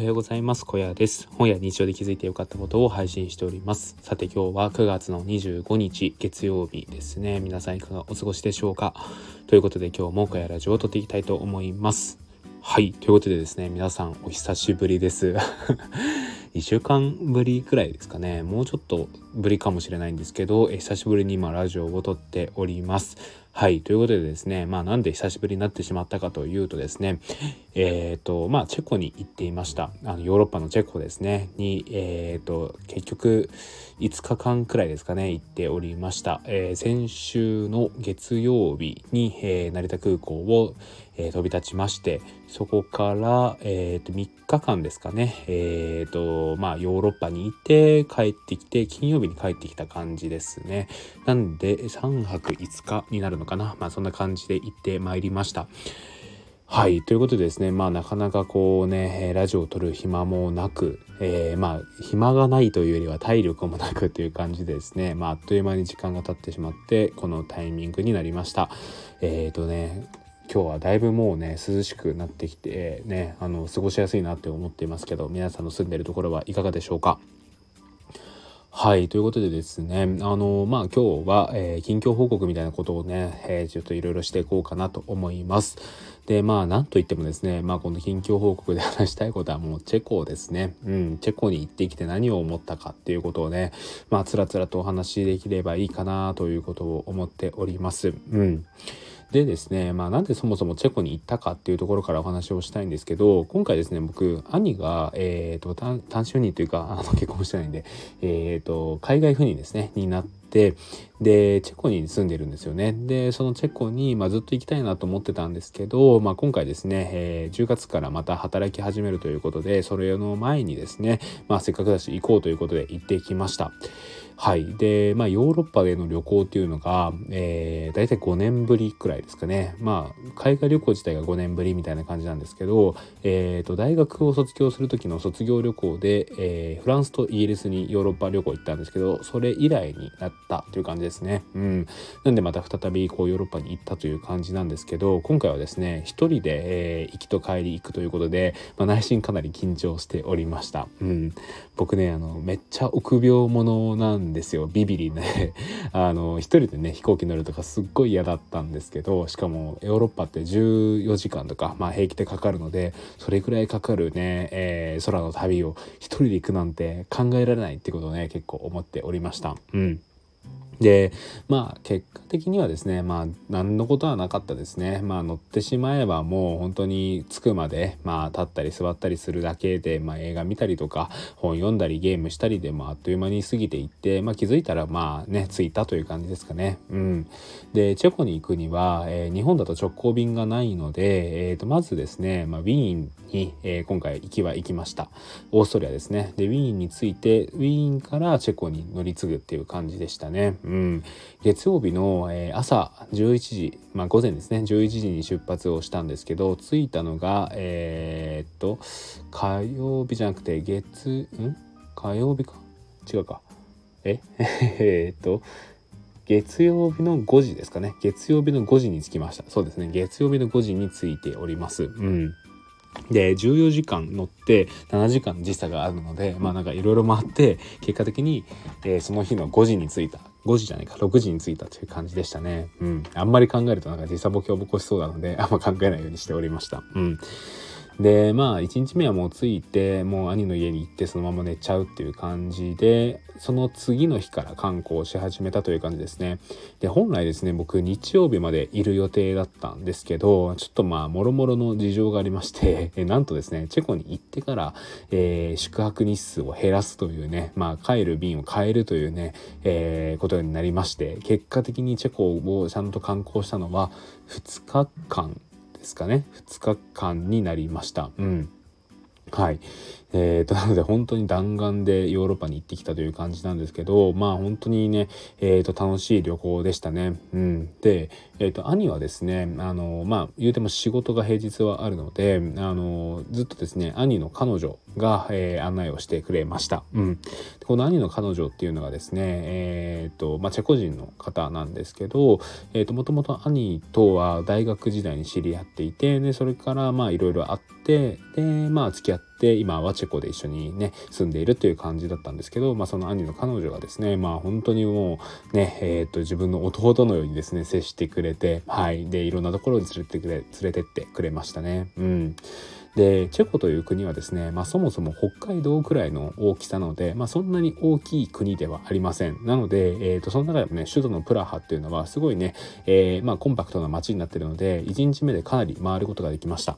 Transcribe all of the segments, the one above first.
おはようございます。小屋です。本や日常で気づいてよかったことを配信しております。さて今日は9月の25日月曜日ですね。皆さんいかがお過ごしでしょうか？ということで今日も小屋ラジオを撮っていきたいと思います。はい。ということでですね、皆さんお久しぶりです。1週間ぶりくらいですかね。もうちょっとぶりかもしれないんですけど、え久しぶりに今ラジオを撮っております。はい。ということでですね、まあなんで久しぶりになってしまったかというとですね、え、ー、と、まあチェコに行っていました。あのヨーロッパのチェコですね、に、え、ー、と、結局5日間くらいですかね、行っておりました。えー、先週の月曜日に、え成田空港を、え飛び立ちまして、そこから、えっ、と、3日間ですかね、えっ、と、まあヨーロッパに行って帰ってきて、金曜日に帰ってきた感じですね。なんで、3泊5日になるのかな。まあそんな感じで行ってまいりました。はい。ということでですね、まあなかなかこうね、ラジオを撮る暇もなく、えー、まあ暇がないというよりは体力もなくという感じでですね、まああっという間に時間が経ってしまって、このタイミングになりました。えっ、ー、とね、今日はだいぶもうね涼しくなってきてねあの過ごしやすいなって思っていますけど皆さんの住んでるところはいかがでしょうか？はい。ということでですね、あの、まあ、今日は、えー、近況報告みたいなことをね、えー、ちょっといろいろしていこうかなと思います。で、まあ、なんといってもですね、まあ、この近況報告で 話したいことはもうチェコですね。うん、チェコに行ってきて何を思ったかっていうことをね、まあ、つらつらとお話しできればいいかなということを思っております。うん。でですね、まあなんでそもそもチェコに行ったかっていうところからお話をしたいんですけど、今回ですね、僕、兄が、え、ー、と、単身赴任というか、あの、結婚してないんで、えっ、ー、と、海外赴任ですね、になって、で、チェコに住んでるんですよね。で、そのチェコに、まあ、ずっと行きたいなと思ってたんですけど、まあ、今回ですね、えー、10月からまた働き始めるということで、それの前にですね、まあ、せっかくだし行こうということで行ってきました。はい。で、まあ、ヨーロッパでの旅行っていうのが、えー、大体5年ぶりくらいですかね。まあ、海外旅行自体が5年ぶりみたいな感じなんですけど、えっ、ー、と、大学を卒業する時の卒業旅行で、えー、フランスとイギリスにヨーロッパ旅行行ったんですけど、それ以来になったという感じですね。うん。なんでまた再びこうヨーロッパに行ったという感じなんですけど、今回はですね、一人で、えー、行きと帰り行くということで、まあ、内心かなり緊張しておりました。うん。僕ね、あの、めっちゃ臆病者なんんですよ。ビビリね。あの一人でね飛行機乗るとかすっごい嫌だったんですけどしかもヨーロッパって14時間とか、まあ、平気でかかるのでそれぐらいかかるね、えー、空の旅を一人で行くなんて考えられないってことをね結構思っておりました。うん。でまあ結果的にはですねまあ何のことはなかったですね。まあ乗ってしまえばもう本当に着くまでまあ立ったり座ったりするだけで、まあ、映画見たりとか本読んだりゲームしたりでもあっという間に過ぎていって、まあ、気づいたらまあね着いたという感じですかね。うん。でチェコに行くには、えー、日本だと直行便がないので、えー、とまずですね、まあ、ウィーンに、えー、今回行きは行きました。オーストリアですね。でウィーンに着いてウィーンからチェコに乗り継ぐっていう感じでしたね。うん、うん。月曜日の、えー、朝11時、まあ、午前ですね。11時に出発をしたんですけど着いたのがえー、っと火曜日じゃなくて月ん？火曜日か。違うか。え？えっと月曜日の5時ですかね。月曜日の5時に着きました。そうですね。月曜日の5時に着いております。うん。で14時間乗って7時間時差があるのでまあなんかいろいろ回って結果的に、えー、その日の5時に着いた。5時じゃないか。6時に着いたという感じでしたね。うん。あんまり考えるとなんか時差ボケを起こしそうなのであんま考えないようにしておりました。うん。でまあ1日目はもう着いてもう兄の家に行ってそのまま寝ちゃうっていう感じでその次の日から観光し始めたという感じですね。で本来ですね僕日曜日までいる予定だったんですけどちょっとまあもろもろの事情がありまして えなんとですねチェコに行ってから、えー、宿泊日数を減らすというねまあ帰る便を変えるというね、えー、ことになりまして結果的にチェコをちゃんと観光したのは2日間ですかね。2日間になりました。うん。はい。えーと、なので本当に弾丸でヨーロッパに行ってきたという感じなんですけどまあ本当にね、えーと、楽しい旅行でしたね。うん、で、えーと、兄はですねあのまあ言うても仕事が平日はあるのであのずっとですね兄の彼女が、えー、案内をしてくれました。うん、この兄の彼女っていうのがですね、えーとまあ、チェコ人の方なんですけど、えー、ともともと兄とは大学時代に知り合っていてでそれからまあいろいろあってでまあ付き合ってって今はチェコで一緒にね住んでいるという感じだったんですけど、まあ、その兄の彼女がですねまあ本当にもうねえー、っと自分の弟のようにですね接してくれてはいでいろんなところに連れてくれ連れてってくれましたねうん。でチェコという国はですね、まあ、そもそも北海道くらいの大きさなので、まあ、そんなに大きい国ではありません。なので、えーと、その中でもね首都のプラハっていうのはすごいね、えー、まあ、コンパクトな街になってるので1日目でかなり回ることができました、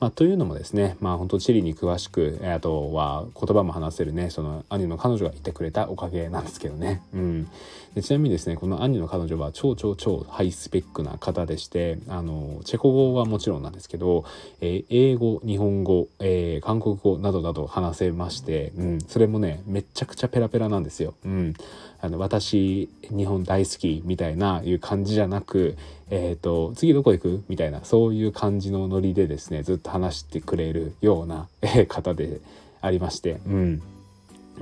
まあ、というのもですねまあ本当地理に詳しくあとは言葉も話せるねその兄の彼女がいてくれたおかげなんですけどね、うん、でちなみにですねこの兄の彼女は超超超ハイスペックな方でしてあのチェコ語はもちろんなんですけど、えー、英語日本語、えー、韓国語などなど話せまして、うん、それもねめちゃくちゃペラペラなんですよ。うん、あの私日本大好きみたいないう感じじゃなく、えーと、次どこ行くみたいなそういう感じのノリでですねずっと話してくれるような、え方でありまして。うん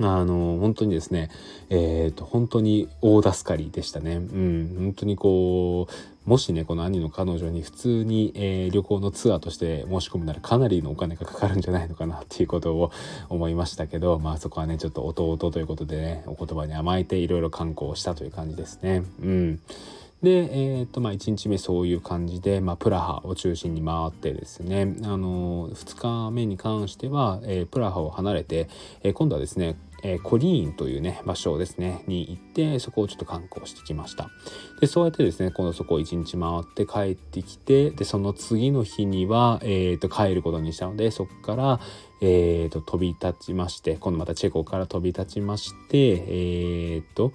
あの本当にですねえっ、ー、と本当に大助かりでしたね。うん本当にこうもしねこの兄の彼女に普通に、えー、旅行のツアーとして申し込むならかなりのお金がかかるんじゃないのかなっていうことを思いましたけどまあそこはねちょっと弟ということでねお言葉に甘えていろいろ観光したという感じですね。うんで、えーとまあ、1日目そういう感じで、まあ、プラハを中心に回ってですね、あのー、2日目に関しては、えー、プラハを離れて、え、今度はですねえー、コリーンというね場所ですねに行ってそこをちょっと観光してきました。でそうやってですね今度そこを1日回って帰ってきてでその次の日には、えーと、帰ることにしたのでそこから、えーと、飛び立ちまして今度またチェコから飛び立ちましてえっ、ー、と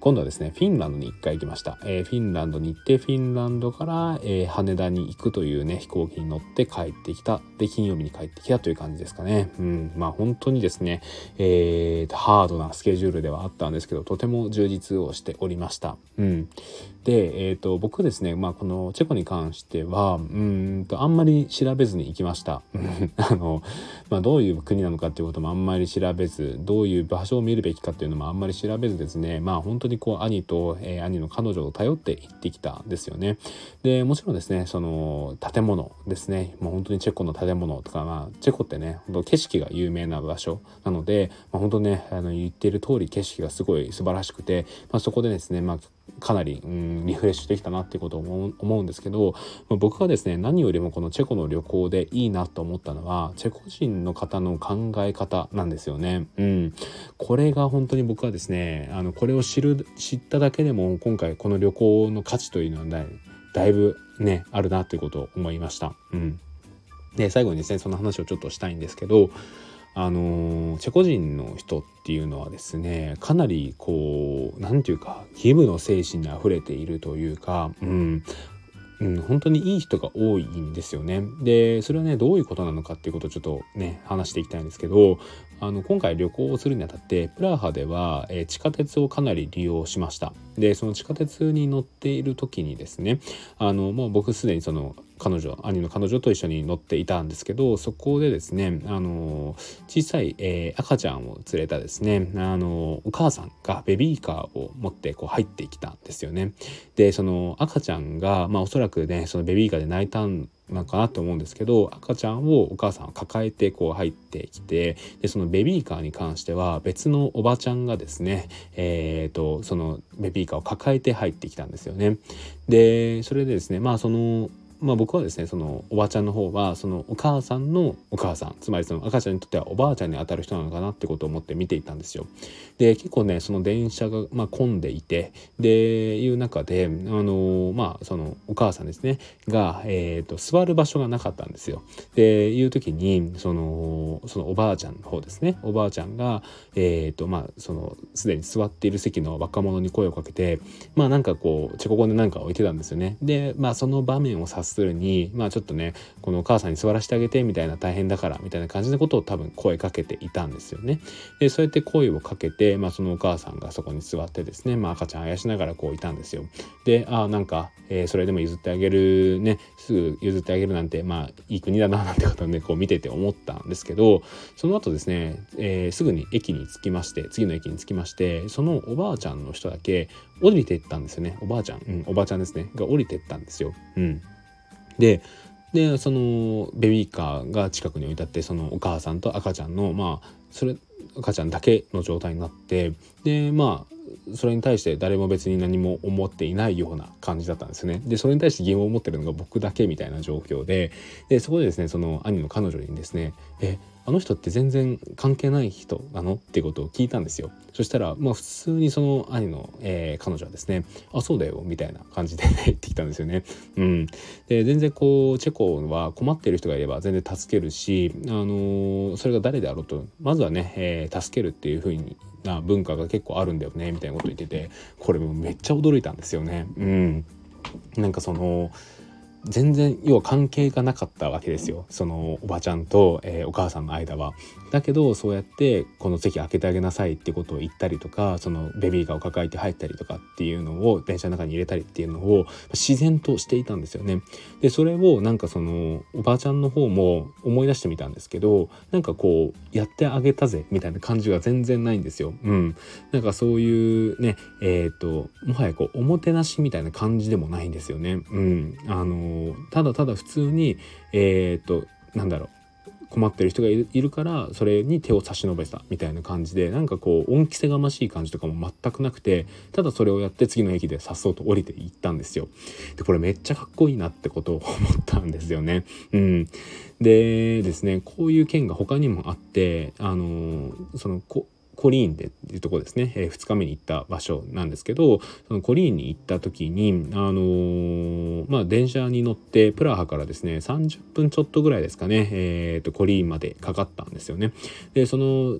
今度はですねフィンランドに1回行きました、えー、フィンランドに行ってフィンランドから、えー、羽田に行くというね飛行機に乗って帰ってきた。で金曜日に帰ってきたという感じですかね。うん。まあ本当にですね、えー、ハードなスケジュールではあったんですけどとても充実をしておりました。うん。で、えーと、僕ですね、まあ、このチェコに関してはうんとあんまり調べずに行きました。あの、まあ、どういう国なのかっていうこともあんまり調べずどういう場所を見るべきかっていうのもあんまり調べずですねまあ本当にこう兄と、えー、兄の彼女を頼って行ってきたんですよね。でもちろんですねその建物ですね。もう本当にチェコの建物とか、まあ、チェコってね本当景色が有名な場所なので、まあ、本当ねあの言ってる通り景色がすごい素晴らしくて、まあ、そこでですね、まあ、かなり、うん、リフレッシュできたなっていうことを思うんですけど、まあ、僕がですね何よりもこのチェコの旅行でいいなと思ったのはチェコ人の方の考え方なんですよね。うん、これが本当に僕はですねあのこれを知る知っただけでも今回この旅行の価値というのはだだいぶねあるなということを思いました。うん、で最後にですねその話をちょっとしたいんですけどあのチェコ人の人っていうのはですねかなりこう何て言うか義務の精神にあふれているというか、うん、うん、本当にいい人が多いんですよね。でそれはねどういうことなのかっていうことをちょっとね話していきたいんですけどあの今回旅行をするにあたってプラハでは、えー、地下鉄をかなり利用しました。でその地下鉄に乗っている時にですねあのもう僕すでにその彼女兄の彼女と一緒に乗っていたんですけどそこでですねあの小さい、えー、赤ちゃんを連れたですねあのお母さんがベビーカーを持ってこう入ってきたんですよね。でその赤ちゃんが、まあ、おそらくねそのベビーカーで泣いたんなんかなと思うんですけど赤ちゃんをお母さんは抱えてこう入ってきてでそのベビーカーに関しては別のおばちゃんがですねえっ、ー、とそのベビーカーを抱えて入ってきたんですよね。でそれでですねまあそのまあ、僕はですねそのおばちゃんの方はそのお母さんのお母さんつまりその赤ちゃんにとってはおばあちゃんにあたる人なのかなってことを思って見ていたんですよ。で結構ねその電車が、まあ、混んでいてでいう中であのまあそのお母さんですねが、えーと、座る場所がなかったんですよ。でいう時にそのそのおばあちゃんの方ですねおばあちゃんがえっ、ー、とまあそのすでに座っている席の若者に声をかけてまあなんかこうチェコ語で何か置いてたんですよね。でまあその場面を指するにまあちょっとねこのお母さんに座らせてあげてみたいな大変だからみたいな感じのことを多分声かけていたんですよね。でそうやって声をかけてまあ、そのお母さんがそこに座ってですね、まあ、赤ちゃんあやしながらこういたんですよ。であなんか、えー、それでも譲ってあげるねすぐ譲ってあげるなんてまあいい国だななんてことをねこう見てて思ったんですけどその後ですね、えー、すぐに駅に着きまして次の駅に着きましてそのおばあちゃんの人だけ降りていったんですよねおばあちゃん、うん、おばあちゃんですねが降りていったんですよ。うん、ででそのベビーカーが近くに置いてあってそのお母さんと赤ちゃんのまあそれ赤ちゃんだけの状態になってでまあそれに対して誰も別に何も思っていないような感じだったんですね。でそれに対して疑問を持ってるのが僕だけみたいな状況ででそこでですねその兄の彼女にですね「えあの人って全然関係ない人なのっていうことを聞いたんですよそしたらまあ普通にその兄の、えー、彼女はですね「あそうだよ」みたいな感じで、言ってきたんですよね。うん、で全然こうチェコは困っている人がいれば全然助けるし、あのー、それが誰であろうとまずはね、えー、助けるっていう風にな文化が結構あるんだよねみたいなこと言っててこれもめっちゃ驚いたんですよね。うん、なんかその全然要は関係がなかったわけですよそのおばちゃんと、えー、お母さんの間は。だけどそうやってこの席開けてあげなさいってことを言ったりとかそのベビーカーを抱えて入ったりとかっていうのを電車の中に入れたりっていうのを自然としていたんですよね。でそれをなんかそのおばあちゃんの方も思い出してみたんですけどなんかこうやってあげたぜみたいな感じが全然ないんですよ。うん、なんかそういうねえっ、ー、ともはやこうおもてなしみたいな感じでもないんですよね。うん、あのただただ普通にえっ、ー、となんだろう困ってる人がいるからそれに手を差し伸べたみたいな感じでなんかこう恩着せがましい感じとかも全くなくてただそれをやって次の駅でさっそうと降りていったんですよ。でこれめっちゃかっこいいなってことを思ったんですよね。うん、でですねこういう件が他にもあってあのそのこコリーンでいうとこですね、えー、2日目に行った場所なんですけどそのコリーンに行った時にあのー、まあ電車に乗ってプラハからですね30分ちょっとぐらいですかね、えーと、コリーンまでかかったんですよね。でその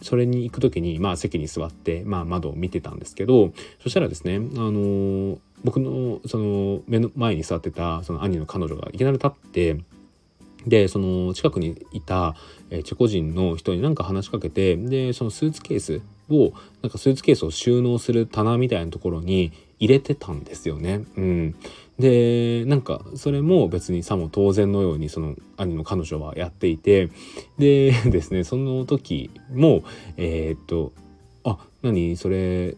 それに行く時に、まあ、席に座って、まあ、窓を見てたんですけどそしたらですね、あのー、僕のその目の前に座ってたその兄の彼女がいきなり立ってでその近くにいた、チェコ人の人に何か話しかけてでそのスーツケースをなんかスーツケースを収納する棚みたいなところに入れてたんですよね。うん、でなんかそれも別にさも当然のようにその兄の彼女はやっていてでですねその時もえー、っと何それ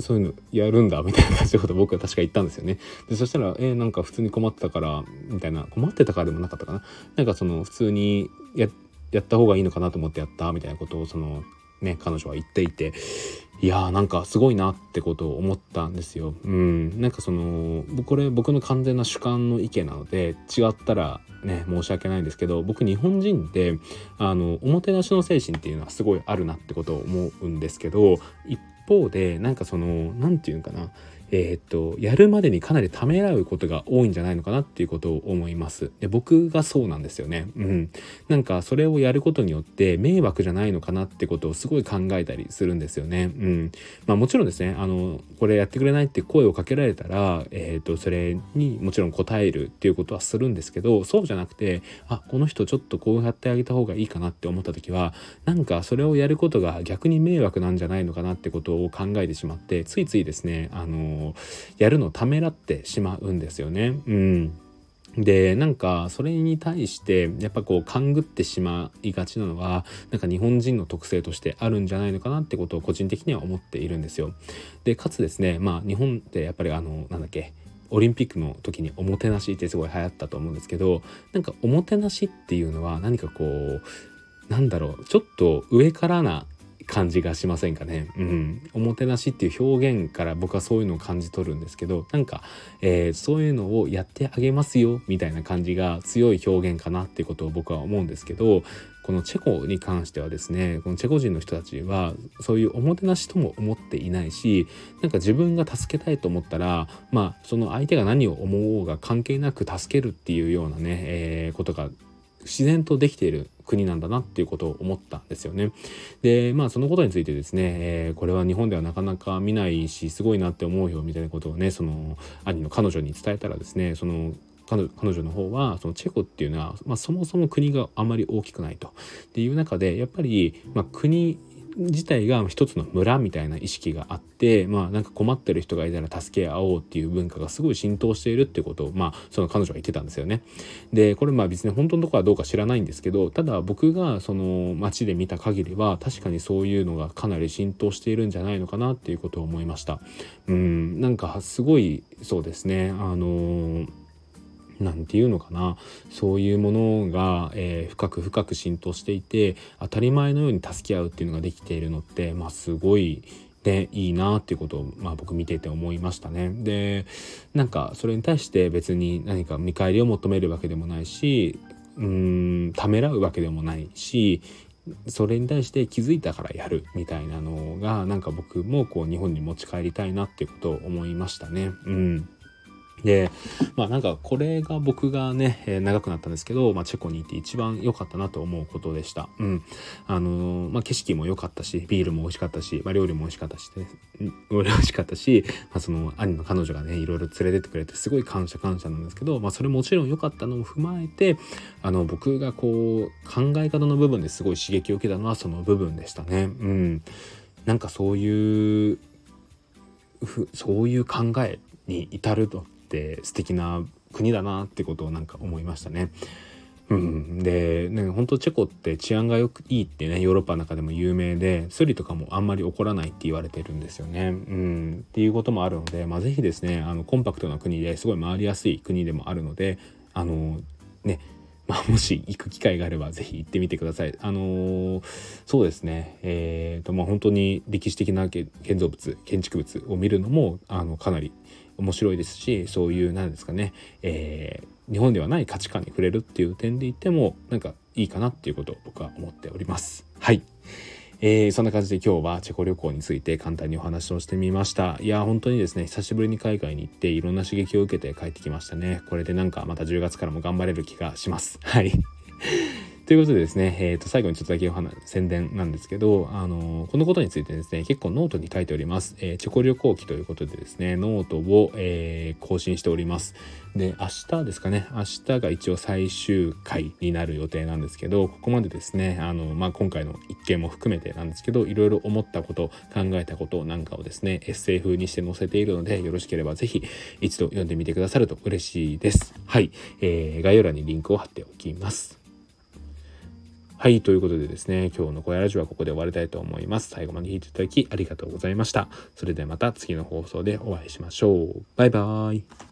そういうのやるんだみたいな感じのこと僕は確か言ったんですよね。でそしたら「えー、なんか普通に困ってたから」みたいな。困ってたからでもなかったかな。なんかその普通にややった方がいいのかなと思ってやったみたいなことをそのね彼女は言っていて。いやーなんかすごいなってことを思ったんですよ。うん、なんかそのこれ僕の完全な主観の意見なので違ったらね申し訳ないんですけど僕日本人ってあのおもてなしの精神っていうのはすごいあるなってことを思うんですけど一方でなんかその何て言うかなえー、っとやるまでにかなりためらうことが多いんじゃないのかなっていうことを思います。で僕がそうなんですよね。うん。なんかそれをやることによって迷惑じゃないのかなってことをすごい考えたりするんですよね。うん。まあもちろんですねあのこれやってくれないって声をかけられたら、えー、っとそれにもちろん答えるっていうことはするんですけどそうじゃなくてあこの人ちょっとこうやってあげた方がいいかなって思った時はなんかそれをやることが逆に迷惑なんじゃないのかなってことを考えてしまってついついですねあのやるのためらってしまうんですよね。うんでなんかそれに対してやっぱこう勘ぐってしまいがちなのはなんか日本人の特性としてあるんじゃないのかなってことを個人的には思っているんですよ。でかつですねまあ日本ってやっぱりあのなんだっけオリンピックの時におもてなしってすごい流行ったと思うんですけどなんかおもてなしっていうのは何かこうなんだろうちょっと上からな感じがしませんかね。うん。おもてなしっていう表現から僕はそういうのを感じ取るんですけど、なんか、えー、そういうのをやってあげますよみたいな感じが強い表現かなっていうことを僕は思うんですけど、このチェコに関してはですねこのチェコ人の人たちはそういうおもてなしとも思っていないしなんか自分が助けたいと思ったらまあその相手が何を思おうが関係なく助けるっていうようなね、えー、ことが自然とできている国なんだなっていうことを思ったんですよね。でまあそのことについてですね、えー、これは日本ではなかなか見ないしすごいなって思うよみたいなことをねその兄の彼女に伝えたらですねその彼女の方はそのチェコっていうのは、まあ、そもそも国があまり大きくないとっていう中でやっぱり、まあ、国自体が一つの村みたいな意識があってまあなんか困ってる人がいたら助け合おうっていう文化がすごい浸透しているってことをまあその彼女は言ってたんですよね。でこれまあ別に本当のとこはどうか知らないんですけどただ僕がその街で見た限りは確かにそういうのがかなり浸透しているんじゃないのかなっていうことを思いました。うんなんかすごいそうですねあの何て言うのかなそういうものが、えー、深く深く浸透していて当たり前のように助け合うっていうのができているのってまあすごいでいいなっていうことを、まあ、僕見てて思いましたね。でなんかそれに対して別に何か見返りを求めるわけでもないしうんためらうわけでもないしそれに対して気づいたからやるみたいなのがなんか僕もこう日本に持ち帰りたいなっていうことを思いましたね。うんでまあなんかこれが僕がね、えー、長くなったんですけど、まあ、チェコに行って一番良かったなと思うことでした。うん。あのー、まあ、景色も良かったしビールも美味しかったし、まあ、料理も美味しかったし、ね、美味しかったし、まあ、その兄の彼女がねいろいろ連れてってくれてすごい感謝感謝なんですけど、まあ、それもちろん良かったのを踏まえてあの僕がこう考え方の部分ですごい刺激を受けたのはその部分でしたね。うん。なんかそういうそういう考えに至るとって素敵な国だなってことをなんか思いましたね。うん、で、ね、本当チェコって治安がよくいいってねヨーロッパの中でも有名でスリとかもあんまり起こらないって言われてるんですよね。うん、っていうこともあるので、まあ、是非ですねあのコンパクトな国ですごい回りやすい国でもあるのであのねまあ、もし行く機会があれば是非行ってみてください。あのー、そうですね、えーとまあ、本当に歴史的な建造物建築物を見るのもあのかなり面白いですしそういう何ですかね、えー、日本ではない価値観に触れるっていう点で言ってもなんかいいかなっていうことを僕は思っております。はい。えー、そんな感じで今日はチェコ旅行について簡単にお話をしてみました。いや、本当にですね、久しぶりに海外に行っていろんな刺激を受けて帰ってきましたね。これでなんかまた10月からも頑張れる気がします。はい。ということでですね、えー、と最後にちょっとだけお話宣伝なんですけど、あのこのことについてですね結構ノートに書いております、えー、チェコ旅行記ということでですねノートを、えー、更新しております。で明日ですかね明日が一応最終回になる予定なんですけどここまでですねあの、まあ、今回の一件も含めてなんですけどいろいろ思ったこと考えたことなんかをですねエッセイ風にして載せているのでよろしければぜひ一度読んでみてくださると嬉しいです。はい、えー、概要欄にリンクを貼っておきます。はい、ということでですね、今日の小屋ラジオはここで終わりたいと思います。最後まで聴いていただきありがとうございました。それではまた次の放送でお会いしましょう。バイバーイ。